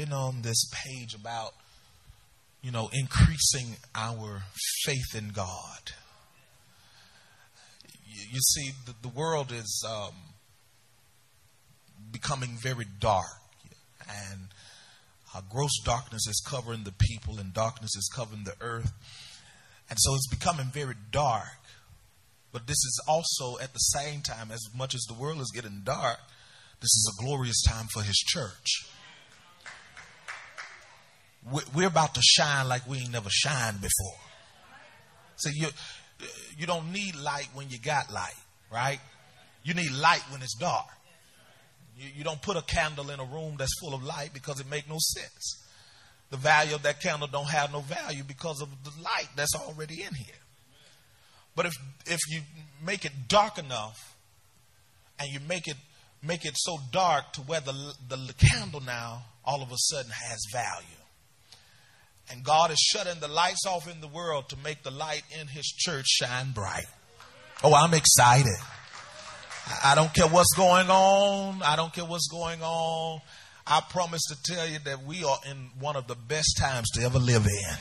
been on this page about, you know, increasing our faith in God. You, you see, the, the, world is um, becoming very dark, and uh, gross darkness is covering the people, and darkness is covering the earth. And so it's becoming very dark. But this is also, at the same time, as much as the world is getting dark, this is a glorious time for His church. We're about to shine like we ain't never shined before. See, you, you don't need light when you got light, right? You need light when it's dark. You, you don't put a candle in a room that's full of light because it make no sense. The value of that candle don't have no value because of the light that's already in here. But if if you make it dark enough and you make it make it so dark to where the, the candle now all of a sudden has value. And God is shutting the lights off in the world to make the light in His church shine bright. Oh, I'm excited. I don't care what's going on. I don't care what's going on. I promise to tell you that we are in one of the best times to ever live in.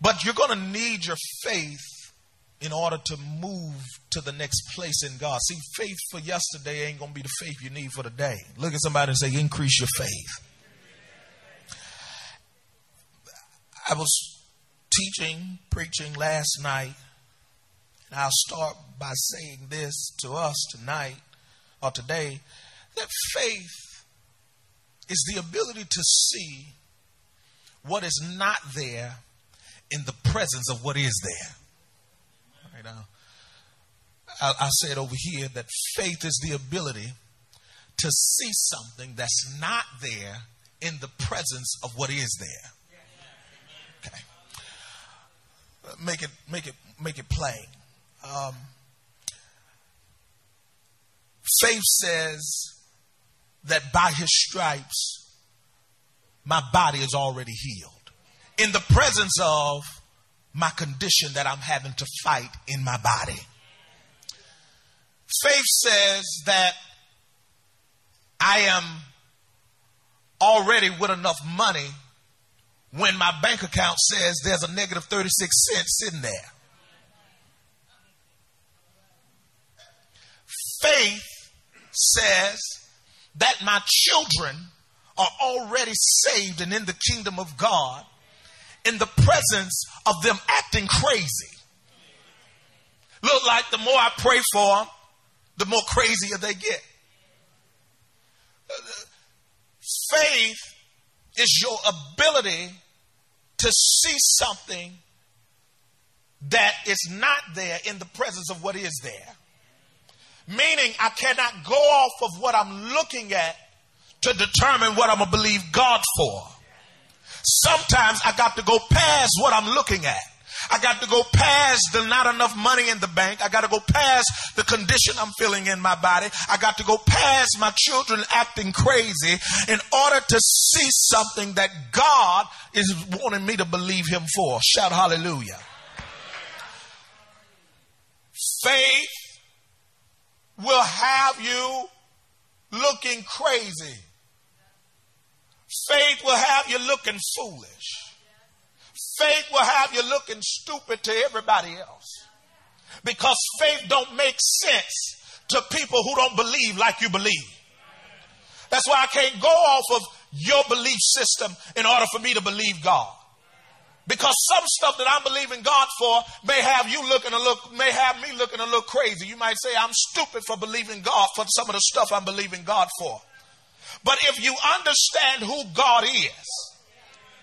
But you're going to need your faith in order to move to the next place in God. See, faith for yesterday ain't going to be the faith you need for today. Look at somebody and say, increase your faith. I was teaching, preaching last night, and I'll start by saying this to us tonight or today that faith is the ability to see what is not there in the presence of what is there. Right now, I, I said over here that faith is the ability to see something that's not there in the presence of what is there. Okay. Make it make it make it plain. Um, faith says that by his stripes my body is already healed. In the presence of my condition that I'm having to fight in my body. Faith says that I am already with enough money when my bank account says there's a negative 36 cents sitting there. Faith says that my children are already saved and in the kingdom of God in the presence of them acting crazy. Look like the more I pray for them, the more crazier they get. Uh, uh, faith is your ability to see something that is not there in the presence of what is there. Meaning, I cannot go off of what I'm looking at to determine what I'm going to believe God for. Sometimes I got to go past what I'm looking at. I got to go past the not enough money in the bank. I got to go past the condition I'm feeling in my body. I got to go past my children acting crazy in order to see something that God is wanting me to believe Him for. Shout hallelujah. Faith will have you looking crazy. Faith will have you looking foolish. Faith will have you looking stupid to everybody else. Because faith don't make sense to people who don't believe like you believe. That's why I can't go off of your belief system in order for me to believe God. Because some stuff that I'm believing God for may have you looking a look, may have me looking a little crazy. You might say I'm stupid for believing God for some of the stuff I'm believing God for. But if you understand who God is,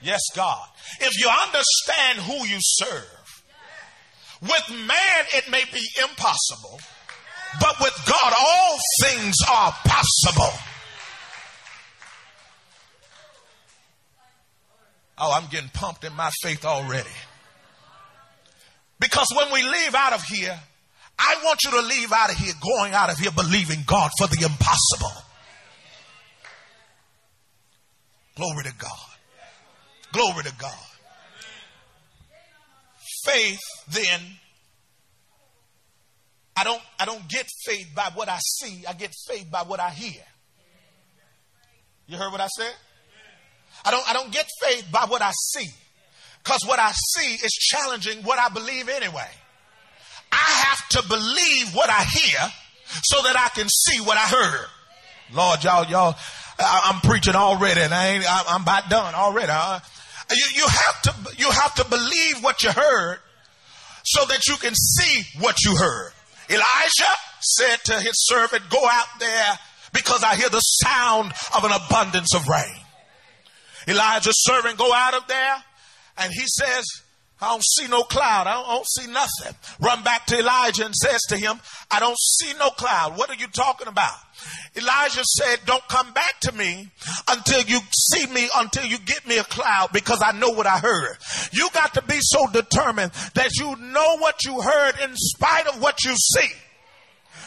yes, God, if you understand who you serve, with man it may be impossible, but with God all things are possible. Oh, I'm getting pumped in my faith already. Because when we leave out of here, I want you to leave out of here going out of here believing God for the impossible. Glory to God. Glory to God. Faith then I don't I don't get faith by what I see, I get faith by what I hear. You heard what I said? I don't, I don't get faith by what I see. Because what I see is challenging what I believe anyway. I have to believe what I hear so that I can see what I heard. Lord, y'all, y'all, I'm preaching already and I ain't, I'm about done already. You, you have to, you have to believe what you heard so that you can see what you heard. Elijah said to his servant, go out there because I hear the sound of an abundance of rain. Elijah's servant go out of there and he says, I don't see no cloud. I don't, see nothing. Run back to Elijah and says to him, I don't see no cloud. What are you talking about? Elijah said, Don't come back to me until you see me, until you get me a cloud, because I know what I heard. You got to be so determined that you know what you heard in spite of what you see.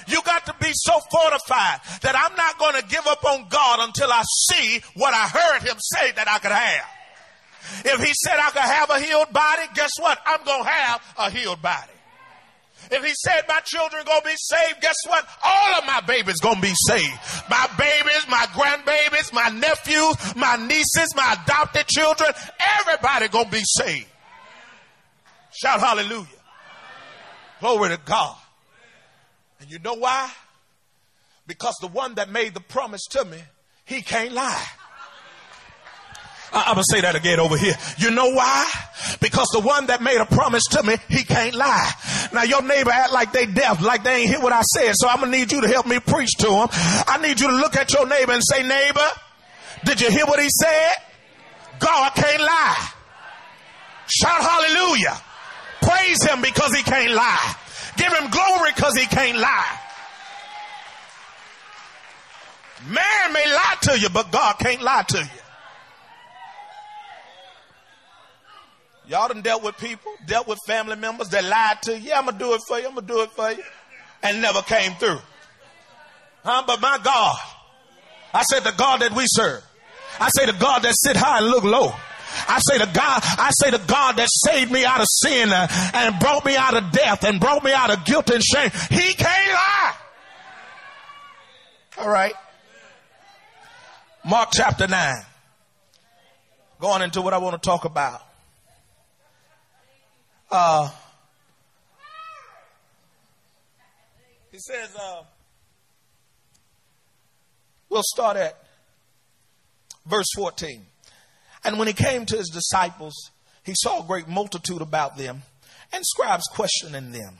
You got to be so fortified that I'm not going to give up on God until I see what I heard him say that I could have. If he said I could have a healed body, guess what? I'm going to have a healed body. If he said my children gonna be saved, guess what? All of my babies gonna be saved. My babies, my grandbabies, my nephews, my nieces, my adopted children, everybody gonna be saved. Shout hallelujah. Glory to God. And you know why? Because the one that made the promise to me, he can't lie. I'm gonna say that again over here. You know why? Because the one that made a promise to me, he can't lie. Now your neighbor act like they deaf, like they ain't hear what I said. So I'm gonna need you to help me preach to him. I need you to look at your neighbor and say, neighbor, did you hear what he said? God can't lie. Shout hallelujah. Praise him because he can't lie. Give him glory because he can't lie. Man may lie to you, but God can't lie to you. Y'all done dealt with people, dealt with family members that lied to you. Yeah, I'm gonna do it for you. I'm gonna do it for you. And never came through. Huh? But my God, I said the God that we serve. I say the God that sit high and look low. I say the God, I say the God that saved me out of sin and brought me out of death and brought me out of guilt and shame. He can't lie. All right. Mark chapter 9. Going into what I want to talk about. Uh, he says, uh, we'll start at verse 14. And when he came to his disciples, he saw a great multitude about them and scribes questioning them.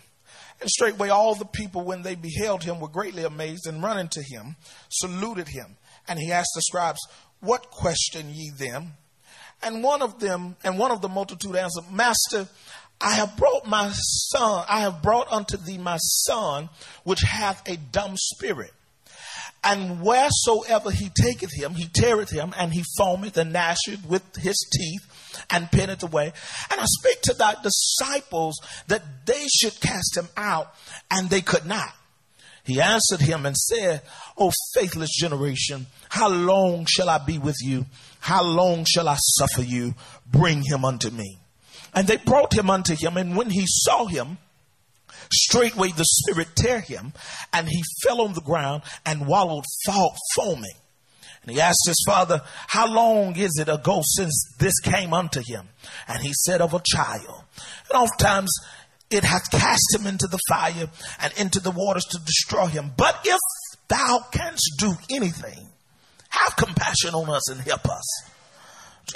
And straightway all the people, when they beheld him, were greatly amazed and running to him, saluted him. And he asked the scribes, What question ye them? And one of them, and one of the multitude answered, Master, I have brought my son, I have brought unto thee my son, which hath a dumb spirit. And wheresoever he taketh him, he teareth him, and he foameth and gnasheth with his teeth, and pinneth away. And I speak to thy disciples that they should cast him out, and they could not. He answered him and said, O faithless generation, how long shall I be with you? How long shall I suffer you? Bring him unto me. And they brought him unto him, and when he saw him, straightway the spirit tear him, and he fell on the ground and wallowed foaming. And he asked his father, How long is it ago since this came unto him? And he said, Of a child. And oftentimes it hath cast him into the fire and into the waters to destroy him. But if thou canst do anything, have compassion on us and help us.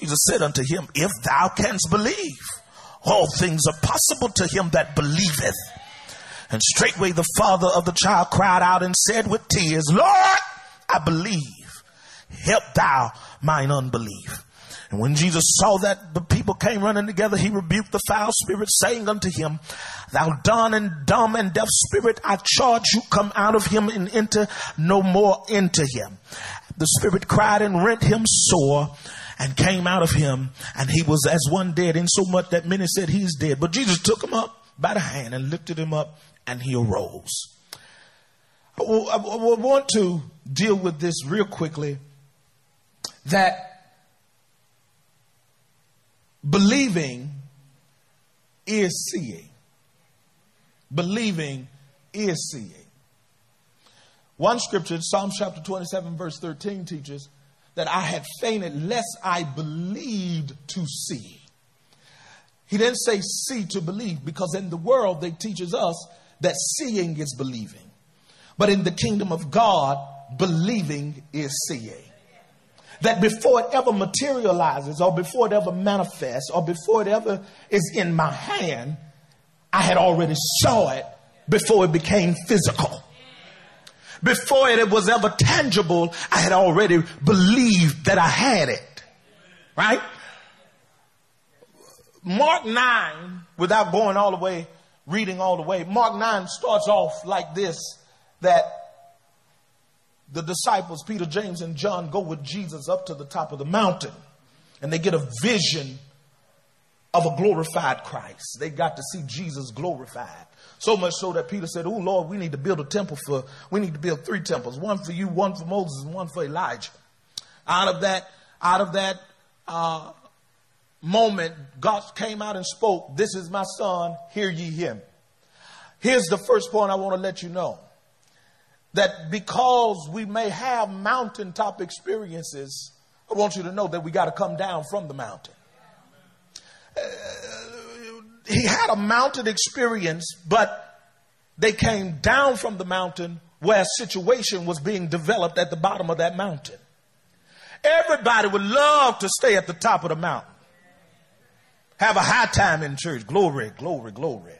Jesus said unto him, If thou canst believe, all things are possible to him that believeth. And straightway the father of the child cried out and said with tears, Lord, I believe. Help thou mine unbelief. And when Jesus saw that the people came running together, he rebuked the foul spirit, saying unto him, Thou done and dumb and deaf spirit, I charge you, come out of him and enter no more into him. The spirit cried and rent him sore and came out of him, and he was as one dead, in so much that many said he's dead. But Jesus took him up by the hand and lifted him up, and he arose. I want to deal with this real quickly that believing is seeing. Believing is seeing. One scripture, Psalm chapter 27, verse 13, teaches that I had fainted lest I believed to see. He didn't say see to believe because in the world they teaches us that seeing is believing. But in the kingdom of God, believing is seeing. That before it ever materializes or before it ever manifests or before it ever is in my hand, I had already saw it before it became physical. Before it was ever tangible, I had already believed that I had it. Right? Mark 9, without going all the way, reading all the way, Mark 9 starts off like this that the disciples, Peter, James, and John, go with Jesus up to the top of the mountain and they get a vision of a glorified Christ. They got to see Jesus glorified. So much so that Peter said, Oh Lord, we need to build a temple for, we need to build three temples, one for you, one for Moses, and one for Elijah. Out of that, out of that, uh, moment, God came out and spoke, This is my son, hear ye him. Here's the first point I want to let you know that because we may have mountaintop experiences, I want you to know that we got to come down from the mountain. Uh, he had a mountain experience, but they came down from the mountain where a situation was being developed at the bottom of that mountain. Everybody would love to stay at the top of the mountain. Have a high time in church. Glory, glory, glory.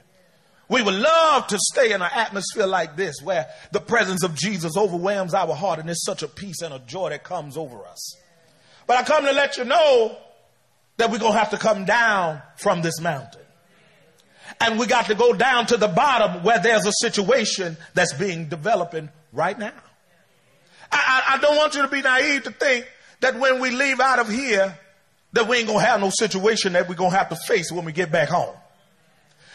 We would love to stay in an atmosphere like this where the presence of Jesus overwhelms our heart and there's such a peace and a joy that comes over us. But I come to let you know that we're going to have to come down from this mountain. And we got to go down to the bottom where there's a situation that's being developing right now. I, I, I don't want you to be naive to think that when we leave out of here, that we ain't gonna have no situation that we're gonna have to face when we get back home.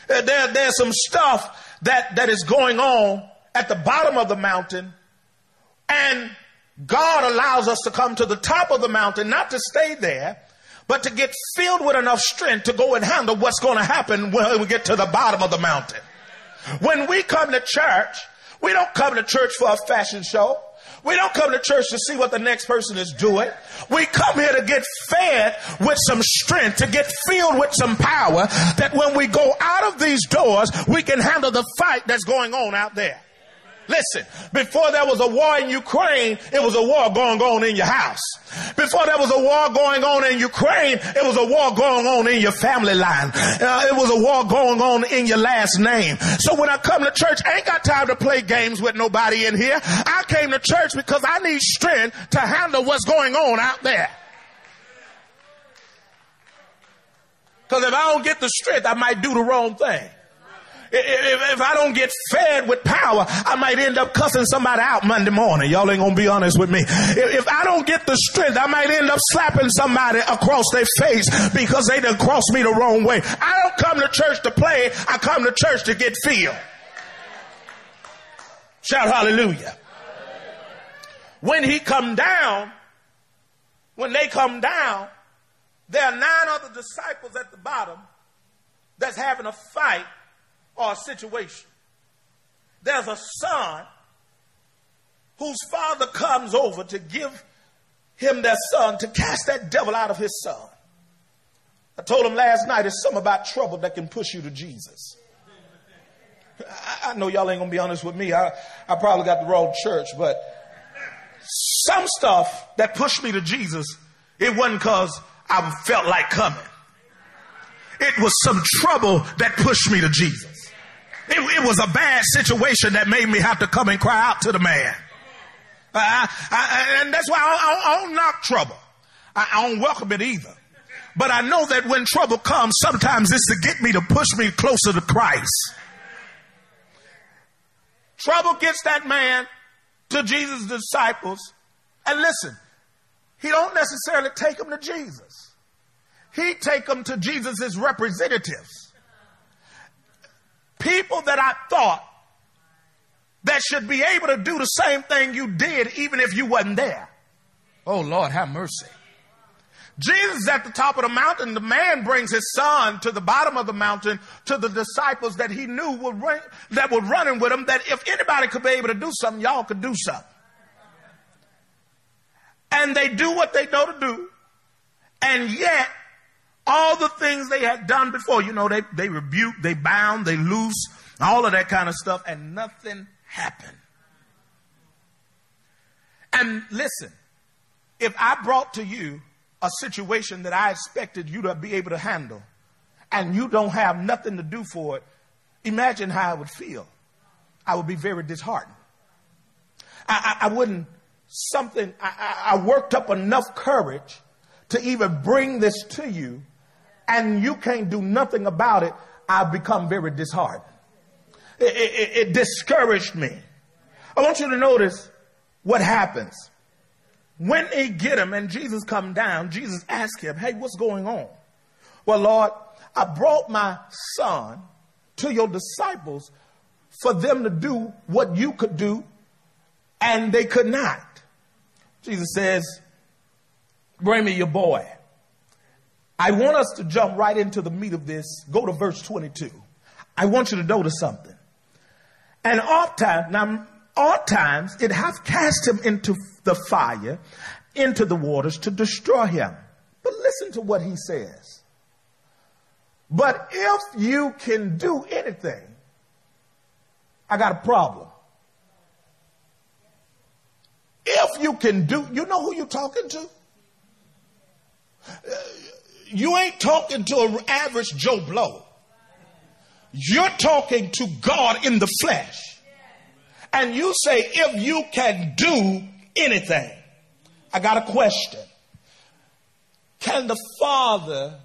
Uh, there, there's some stuff that, that is going on at the bottom of the mountain, and God allows us to come to the top of the mountain, not to stay there, but to get filled with enough strength to go and handle what's going to happen when we get to the bottom of the mountain. When we come to church, we don't come to church for a fashion show. We don't come to church to see what the next person is doing. We come here to get fed with some strength, to get filled with some power, that when we go out of these doors, we can handle the fight that's going on out there. Listen, before there was a war in Ukraine, it was a war going on in your house. Before there was a war going on in Ukraine, it was a war going on in your family line. Uh, it was a war going on in your last name. So when I come to church, I ain't got time to play games with nobody in here. I came to church because I need strength to handle what's going on out there. Because if I don't get the strength, I might do the wrong thing. If, I don't get fed with power, I might end up cussing somebody out Monday morning. Y'all ain't gonna be honest with me. If, if I don't get the strength, I might end up slapping somebody across their face because they done crossed me the wrong way. I don't come to church to play. I come to church to get filled. Shout hallelujah. When he come down, when they come down, there are nine other disciples at the bottom that's having a fight or a situation. There's a son whose father comes over to give him that son to cast that devil out of his son. I told him last night it's something about trouble that can push you to Jesus. I, I know y'all ain't gonna be honest with me. I, I probably got the wrong church, but some stuff that pushed me to Jesus, it wasn't because I felt like coming. It was some trouble that pushed me to Jesus. It, it, was a bad situation that made me have to come and cry out to the man. I, I, and that's why I, I, don't knock trouble. I, don't welcome it either. But I know that when trouble comes, sometimes it's to get me to push me closer to Christ. Trouble gets that man to Jesus' disciples. And listen, he don't necessarily take them to Jesus. He take them to Jesus' representatives people that I thought that should be able to do the same thing you did even if you wasn't there. Oh Lord, have mercy. Jesus at the top of the mountain. The man brings his son to the bottom of the mountain to the disciples that he knew would run, that were running with him. That if anybody could be able to do something, y'all could do something. and they do what they know to do, and yet all the things they had done before, you know, they, they rebuke, they bound, they loose, all of that kind of stuff, and nothing happened. And listen, if I brought to you a situation that I expected you to be able to handle, and you don't have nothing to do for it, imagine how I would feel. I would be very disheartened. I, I, I wouldn't, something, I, I worked up enough courage to even bring this to you, and you can't do nothing about it. I've become very disheartened. It, it, it discouraged me. I want you to notice what happens. When they get him and Jesus come down, Jesus asked him, Hey, what's going on? Well, Lord, I brought my son to your disciples for them to do what you could do, and they could not. Jesus says, Bring me your boy. I want us to jump right into the meat of this. Go to verse 22. I want you to notice something. And oftentimes, now, oftentimes it hath cast him into the fire, into the waters to destroy him. But listen to what he says. But if you can do anything, I got a problem. If you can do, you know who you're talking to? Uh, you ain't talking to an average Joe Blow. You're talking to God in the flesh. And you say, if you can do anything, I got a question. Can the Father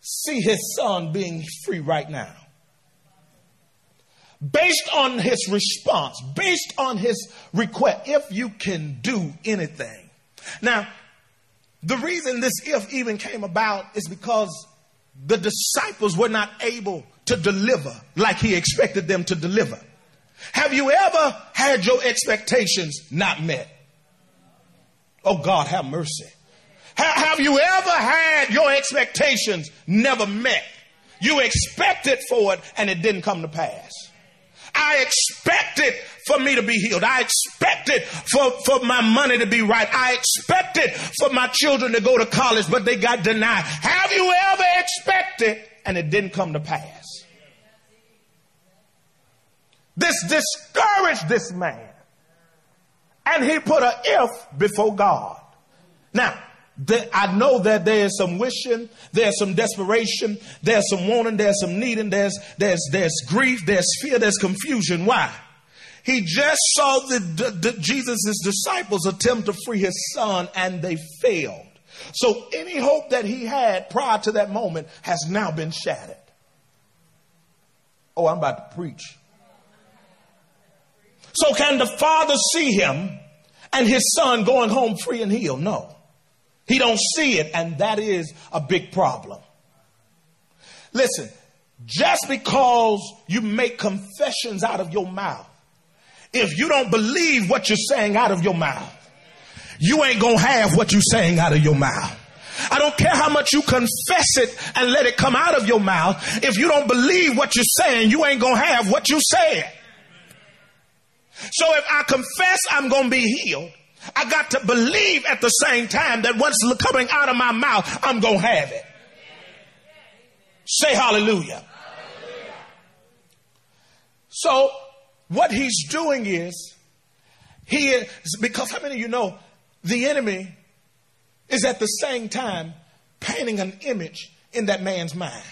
see his son being free right now? Based on his response, based on his request, if you can do anything. Now, the reason this if even came about is because the disciples were not able to deliver like he expected them to deliver. Have you ever had your expectations not met? Oh God, have mercy. Have you ever had your expectations never met? You expected for it and it didn't come to pass. I expected for me to be healed. I expected for, for my money to be right. I expected for my children to go to college, but they got denied. Have you ever expected and it didn't come to pass? This discouraged this man. And he put a if before God. Now, I know that there's some wishing, there's some desperation, there's some wanting, there's some needing, there's there's there's grief, there's fear, there's confusion. Why? He just saw the, the, the Jesus' disciples attempt to free his son and they failed. So any hope that he had prior to that moment has now been shattered. Oh, I'm about to preach. So can the father see him and his son going home free and healed? No. He don't see it and that is a big problem. Listen, just because you make confessions out of your mouth, if you don't believe what you're saying out of your mouth, you ain't gonna have what you're saying out of your mouth. I don't care how much you confess it and let it come out of your mouth. If you don't believe what you're saying, you ain't gonna have what you said. So if I confess I'm to be healed, I got to believe at the same time that what's coming out of my mouth, I'm going to have it. Say hallelujah. So what he's doing is he is because how many of you know the enemy is at the same time painting an image in that man's mind.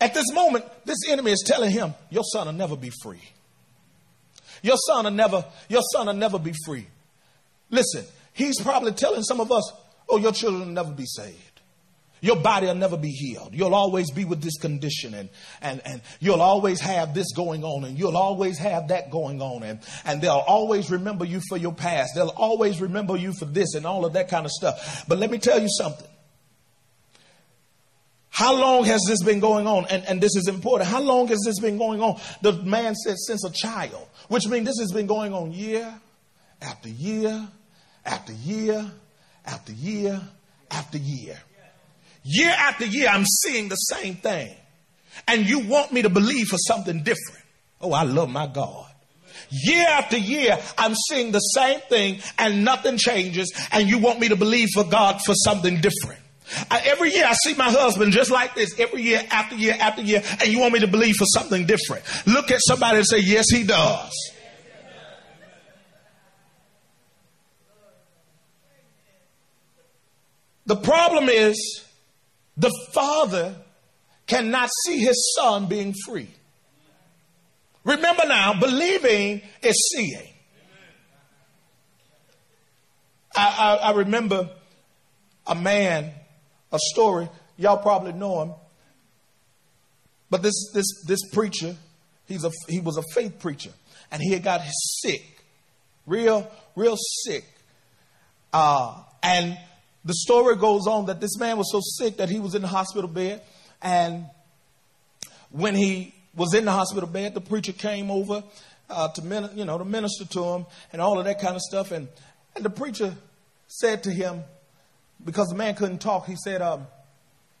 At this moment, this enemy is telling him, Your son will never be free. Your son will never, your son will never be free. Listen, he's probably telling some of us, oh, your children will never be saved. Your body will never be healed. You'll always be with this condition and, and, and you'll always have this going on and you'll always have that going on and, and they'll always remember you for your past. They'll always remember you for this and all of that kind of stuff. But let me tell you something. How long has this been going on? And, and this is important. How long has this been going on? The man said, since a child, which means this has been going on year after year after year after year after year. Year after year, I'm seeing the same thing. And you want me to believe for something different. Oh, I love my God. Year after year, I'm seeing the same thing and nothing changes, and you want me to believe for God for something different. I, every year I see my husband just like this, every year after year after year, and you want me to believe for something different. Look at somebody and say, Yes, he does. The problem is the father cannot see his son being free. Remember now, believing is seeing. I, I, I remember a man, a story, y'all probably know him. But this, this, this preacher, he's a, he was a faith preacher, and he had got sick, real, real sick. Uh, and the story goes on that this man was so sick that he was in the hospital bed. And when he was in the hospital bed, the preacher came over uh, to, you know, to minister to him and all of that kind of stuff. And, and the preacher said to him, because the man couldn't talk, he said, um,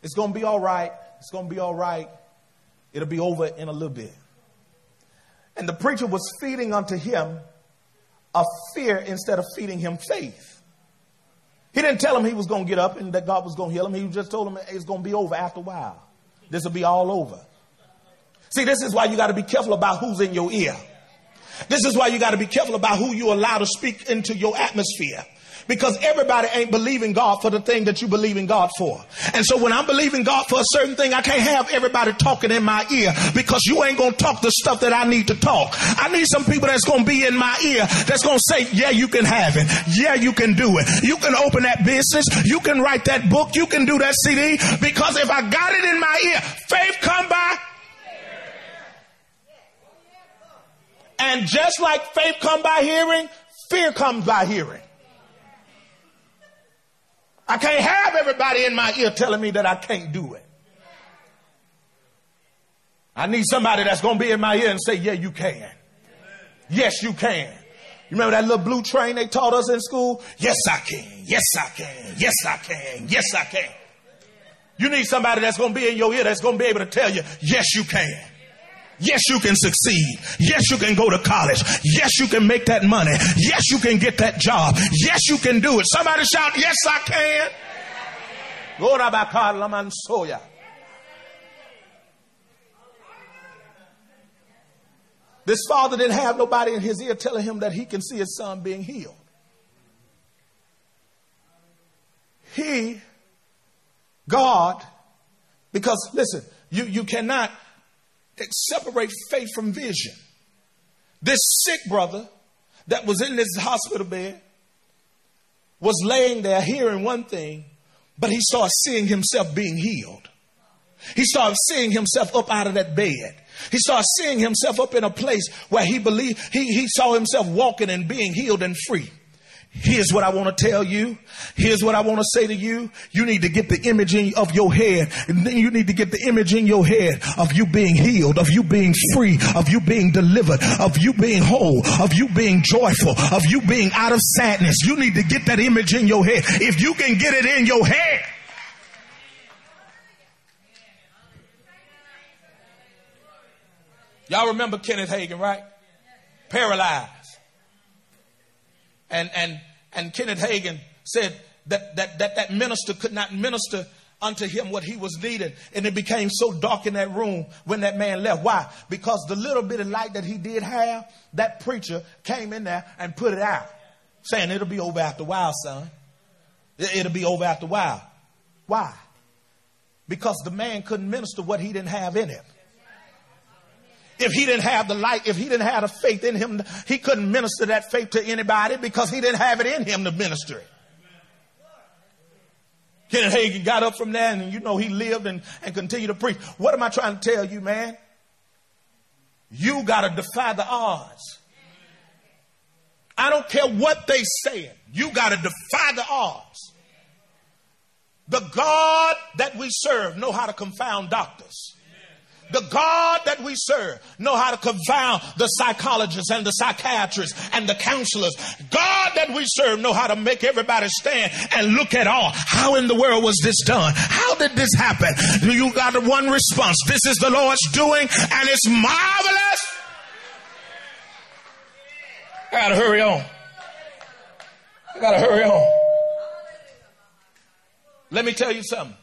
It's going to be all right. It's going to be all right. It'll be over in a little bit. And the preacher was feeding unto him a fear instead of feeding him faith. He didn't tell him he was going to get up and that God was going to heal him. He just told him it's going to be over after a while. This will be all over. See, this is why you got to be careful about who's in your ear. This is why you got to be careful about who you allow to speak into your atmosphere because everybody ain't believing God for the thing that you believe in God for. And so when I'm believing God for a certain thing, I can't have everybody talking in my ear because you ain't going to talk the stuff that I need to talk. I need some people that's going to be in my ear that's going to say, yeah, you can have it. Yeah, you can do it. You can open that business. You can write that book. You can do that CD because if I got it in my ear, faith come by And just like faith come by hearing, fear comes by hearing. I can't have everybody in my ear telling me that I can't do it. I need somebody that's going to be in my ear and say, yeah, you can. Yes, you can. You remember that little blue train they taught us in school? Yes, I can. Yes, I can. Yes, I can. Yes, I can. You need somebody that's going to be in your ear that's going to be able to tell you, yes, you can. Yes, you can succeed. Yes, you can go to college. Yes, you can make that money. Yes, you can get that job. Yes, you can do it. Somebody shout, Yes, I can. This father didn't have nobody in his ear telling him that he can see his son being healed. He, God, because listen, you, you cannot separate faith from vision. This sick brother that was in this hospital bed was laying there hearing one thing, but he started seeing himself being healed. He started seeing himself up out of that bed. He started seeing himself up in a place where he believed he, he saw himself walking and being healed and free. Here's what I want to tell you. Here's what I want to say to you. You need to get the image in, of your head. And then you need to get the image in your head of you being healed, of you being free, of you being delivered, of you being whole, of you being joyful, of you being out of sadness. You need to get that image in your head. If you can get it in your head, Y'all remember Kenneth Hagin, right? Paralyzed. And, and, and Kenneth Hagin said that, that, that that minister could not minister unto him what he was needed. And it became so dark in that room when that man left. Why? Because the little bit of light that he did have, that preacher came in there and put it out, saying it'll be over after a while, son. It'll be over after a while. Why? Because the man couldn't minister what he didn't have in him if he didn't have the light, if he didn't have the faith in him, he couldn't minister that faith to anybody because he didn't have it in him to minister it. Kenneth Hagin got up from there and you know he lived and, and continued to preach. What am I trying to tell you, man? You got to defy the odds. I don't care what they say. You got to defy the odds. The God that we serve know how to confound doctors the God that we serve know how to confound the psychologists and the psychiatrists and the counselors. God that we serve know how to make everybody stand and look at all. How in the world was this done? How did this happen? You got one response. This is the Lord's doing and it's marvelous. I gotta hurry on. I gotta hurry on. Let me tell you something.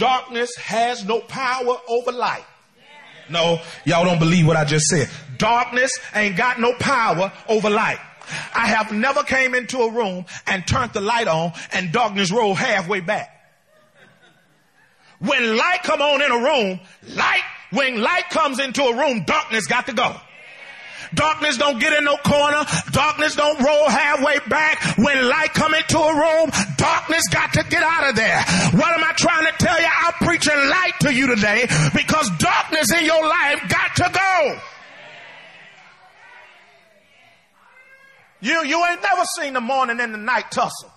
Darkness has no power over light. No, y'all don't believe what I just said. Darkness ain't got no power over light. I have never came into a room and turned the light on and darkness rolled halfway back. When light come on in a room, light, when light comes into a room, darkness got to go. Darkness don't get in no corner. Darkness don't roll halfway back. When light come into a room, darkness got to get out of there. What am I trying to tell you? I'm preaching light to you today because darkness in your life got to go. You, you ain't never seen the morning and the night tussle.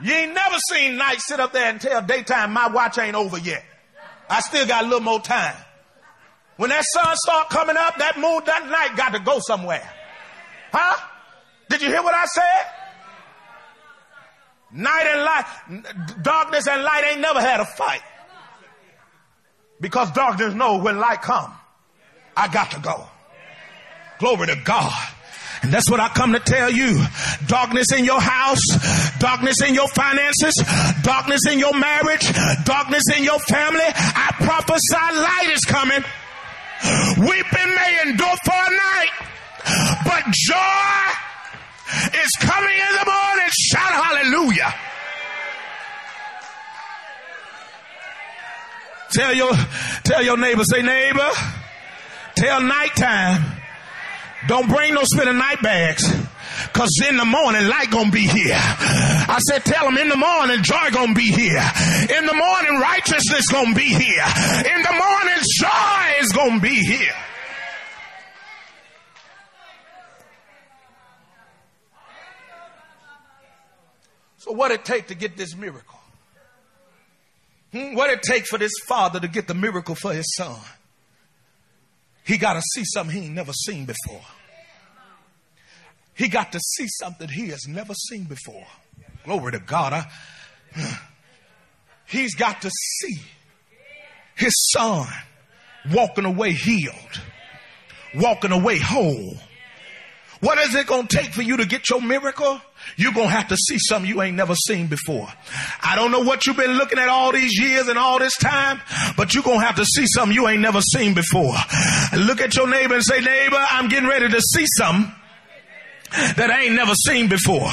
You ain't never seen night sit up there and tell daytime my watch ain't over yet. I still got a little more time. When that sun start coming up, that moon, that night got to go somewhere. Huh? Did you hear what I said? Night and light, darkness and light ain't never had a fight. Because darkness know when light come, I got to go. Glory to God. And that's what I come to tell you. Darkness in your house, darkness in your finances, darkness in your marriage, darkness in your family. I prophesy light is coming. Weeping may endure for a night, but joy is coming in the morning. Shout hallelujah. Tell your, tell your neighbor, say neighbor, tell nighttime, don't bring no spinning night bags. Cause in the morning, light gonna be here. I said, tell them in the morning, joy gonna be here. In the morning, righteousness gonna be here. In the morning, joy is gonna be here. So what it take to get this miracle? Hmm? What it take for this father to get the miracle for his son? He got to see something he never seen before. He got to see something he has never seen before. Glory to God. I, he's got to see his son walking away healed, walking away whole. What is it going to take for you to get your miracle? You're going to have to see something you ain't never seen before. I don't know what you've been looking at all these years and all this time, but you're going to have to see something you ain't never seen before. Look at your neighbor and say, neighbor, I'm getting ready to see something that I ain't never seen before.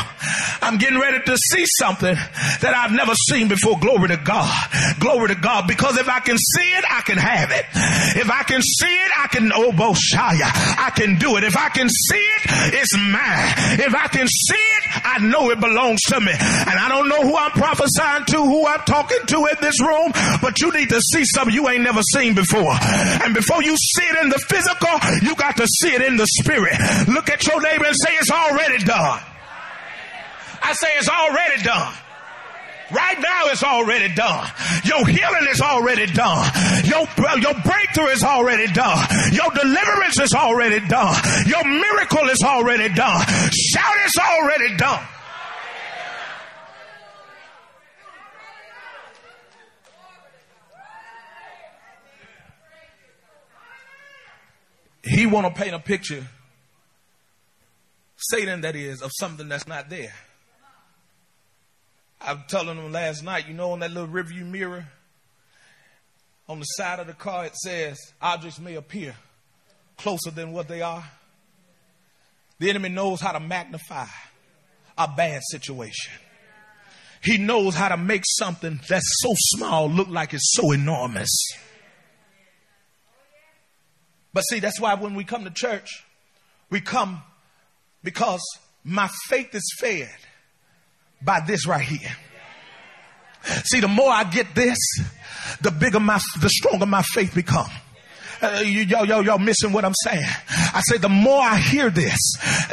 I'm getting ready to see something that I've never seen before. Glory to God. Glory to God. Because if I can see it, I can have it. If I can see it, I can, oh, I can do it. If I can see it, it's mine. If I can see it, I know it belongs to me. And I don't know who I'm prophesying to, who I'm talking to in this room, but you need to see something you ain't never seen before. And before you see it in the physical, you got to see it in the spirit. Look at your neighbor and say, it's already done. I say it's already done. Right now it's already done. Your healing is already done. Your, your breakthrough is already done. Your deliverance is already done. Your miracle is already done. Shout it's already done. He want to paint a picture Satan, that is, of something that's not there. I was telling them last night, you know, on that little rearview mirror, on the side of the car, it says objects may appear closer than what they are. The enemy knows how to magnify a bad situation. He knows how to make something that's so small look like it's so enormous. But see, that's why when we come to church, we come because my faith is fed by this right here. See, the more I get this, the bigger my, the stronger my faith become. Yo, yo, yo, missing what I'm saying. I say, the more I hear this,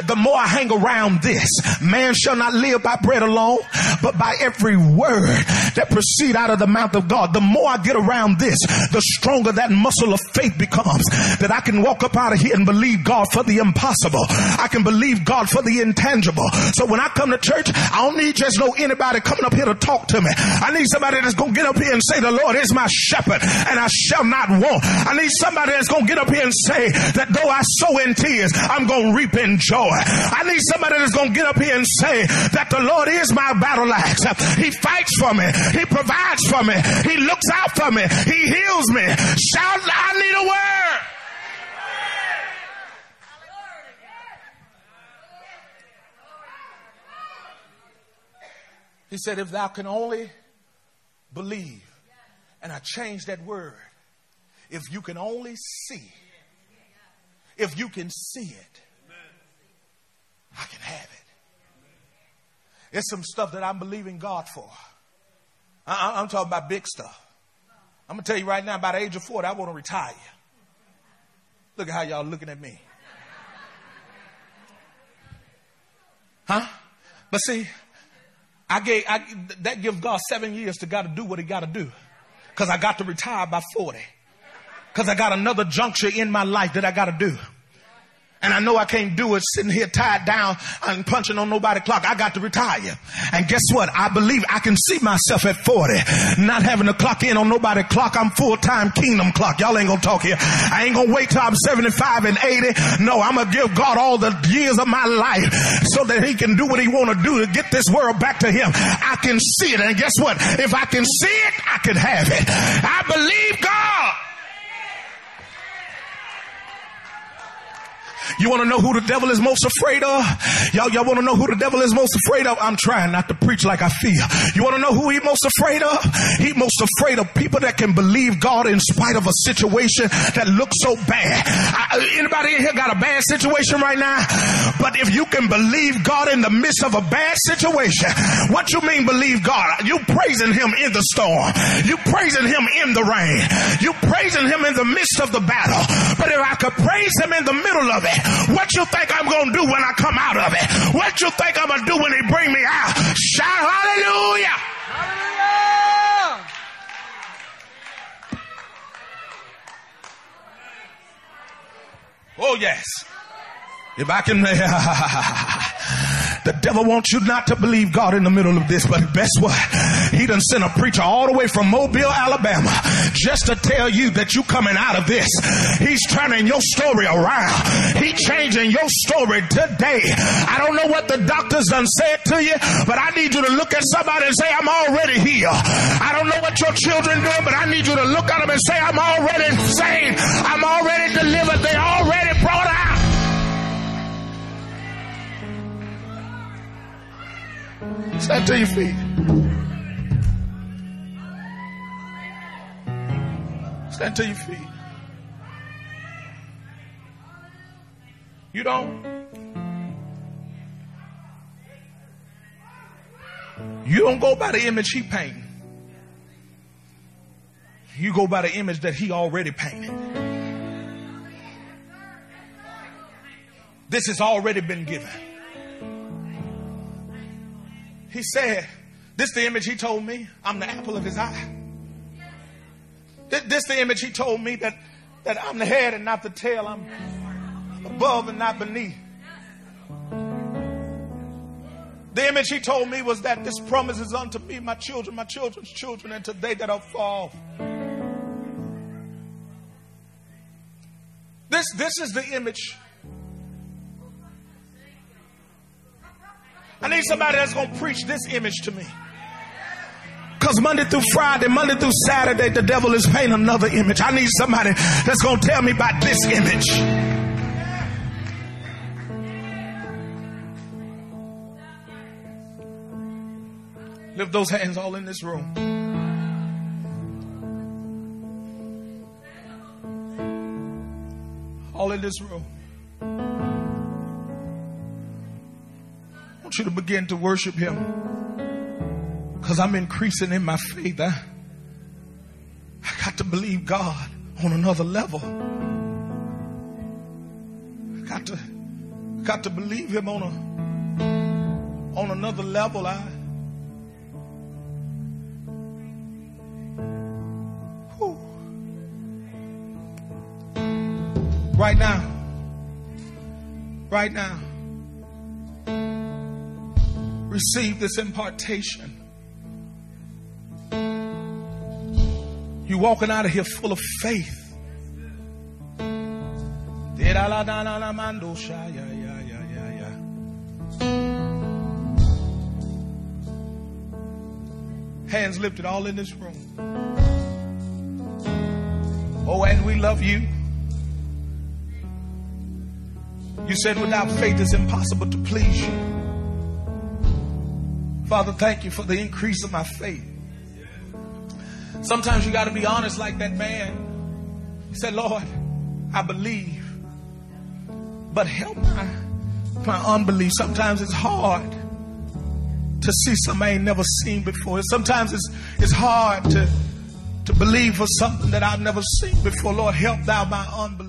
the more I hang around this. Man shall not live by bread alone, but by every word that proceed out of the mouth of God. The more I get around this, the stronger that muscle of faith becomes. That I can walk up out of here and believe God for the impossible. I can believe God for the intangible. So when I come to church, I don't need just know anybody coming up here to talk to me. I need somebody that's gonna get up here and say, the Lord is my shepherd and I shall not want. I need somebody somebody that's going to get up here and say that though I sow in tears, I'm going to reap in joy. I need somebody that's going to get up here and say that the Lord is my battle axe. He fights for me. He provides for me. He looks out for me. He heals me. Shout, I need a word. He said, if thou can only believe, and I changed that word, if you can only see, if you can see it, I can have it. It's some stuff that I'm believing God for. I, am talking about big stuff. I'm going to tell you right now, by the age of 40, I want to retire. Look at how y'all looking at me. Huh? But see, I gave, I, that gives God seven years to got to do what he got to do. Cause I got to retire by 40. Cause I got another juncture in my life that I got to do. And I know I can't do it sitting here tied down and punching on nobody's clock. I got to retire. And guess what? I believe I can see myself at 40, not having to clock in on nobody's clock. I'm full time kingdom clock. Y'all ain't gonna talk here. I ain't gonna wait till I'm 75 and 80. No, I'm gonna give God all the years of my life so that he can do what he wanna do to get this world back to him. I can see it. And guess what? If I can see it, I can have it. I believe God. You want to know who the devil is most afraid of? Y'all, y'all want to know who the devil is most afraid of? I'm trying not to preach like I feel. You want to know who he most afraid of? He most afraid of people that can believe God in spite of a situation that looks so bad. I, uh, anybody in here got a bad situation right now? But if you can believe God in the midst of a bad situation, what you mean believe God? You praising him in the storm. You praising him in the rain. You praising him in the midst of the battle. But if I could praise him in the middle of it, what you think I'm going to do when I come out of it? What you think I'm going to do when they bring me out? Shout hallelujah. Hallelujah. Oh yes. If I can The devil wants you not to believe God in the middle of this, but guess what? He done sent a preacher all the way from Mobile, Alabama, just to tell you that you coming out of this. He's turning your story around. He changing your story today. I don't know what the doctors done said to you, but I need you to look at somebody and say, I'm already here. I don't know what your children doing, but I need you to look at them and say, I'm already saved. I'm already delivered. They already brought out. Stand to your feet. Stand to your feet. You don't. You don't go by the image he painted. You go by the image that he already painted. This has already been given. He said, This the image he told me. I'm the apple of his eye. This, the image he told me that, that I'm the head and not the tail. I'm above and not beneath. The image he told me was that this promise is unto me, my children, my children's children, and today that I'll fall. This, this is the image I need somebody that's going to preach this image to me. Because Monday through Friday, Monday through Saturday, the devil is painting another image. I need somebody that's going to tell me about this image. Lift those hands all in this room. All in this room. Want you to begin to worship Him because I'm increasing in my faith. I, I got to believe God on another level. I got to, got to believe Him on a, on another level. I, right now, right now receive this impartation. You're walking out of here full of faith. Hands lifted all in this room. Oh, and we love you. You said without faith it's impossible to please you. Father, thank you for the increase of my faith. Sometimes you got to be honest like that man. He said, Lord, I believe, but help my, my unbelief. Sometimes it's hard to see something I ain't never seen before. Sometimes it's, it's hard to, to believe for something that I've never seen before. Lord, help thou my unbelief.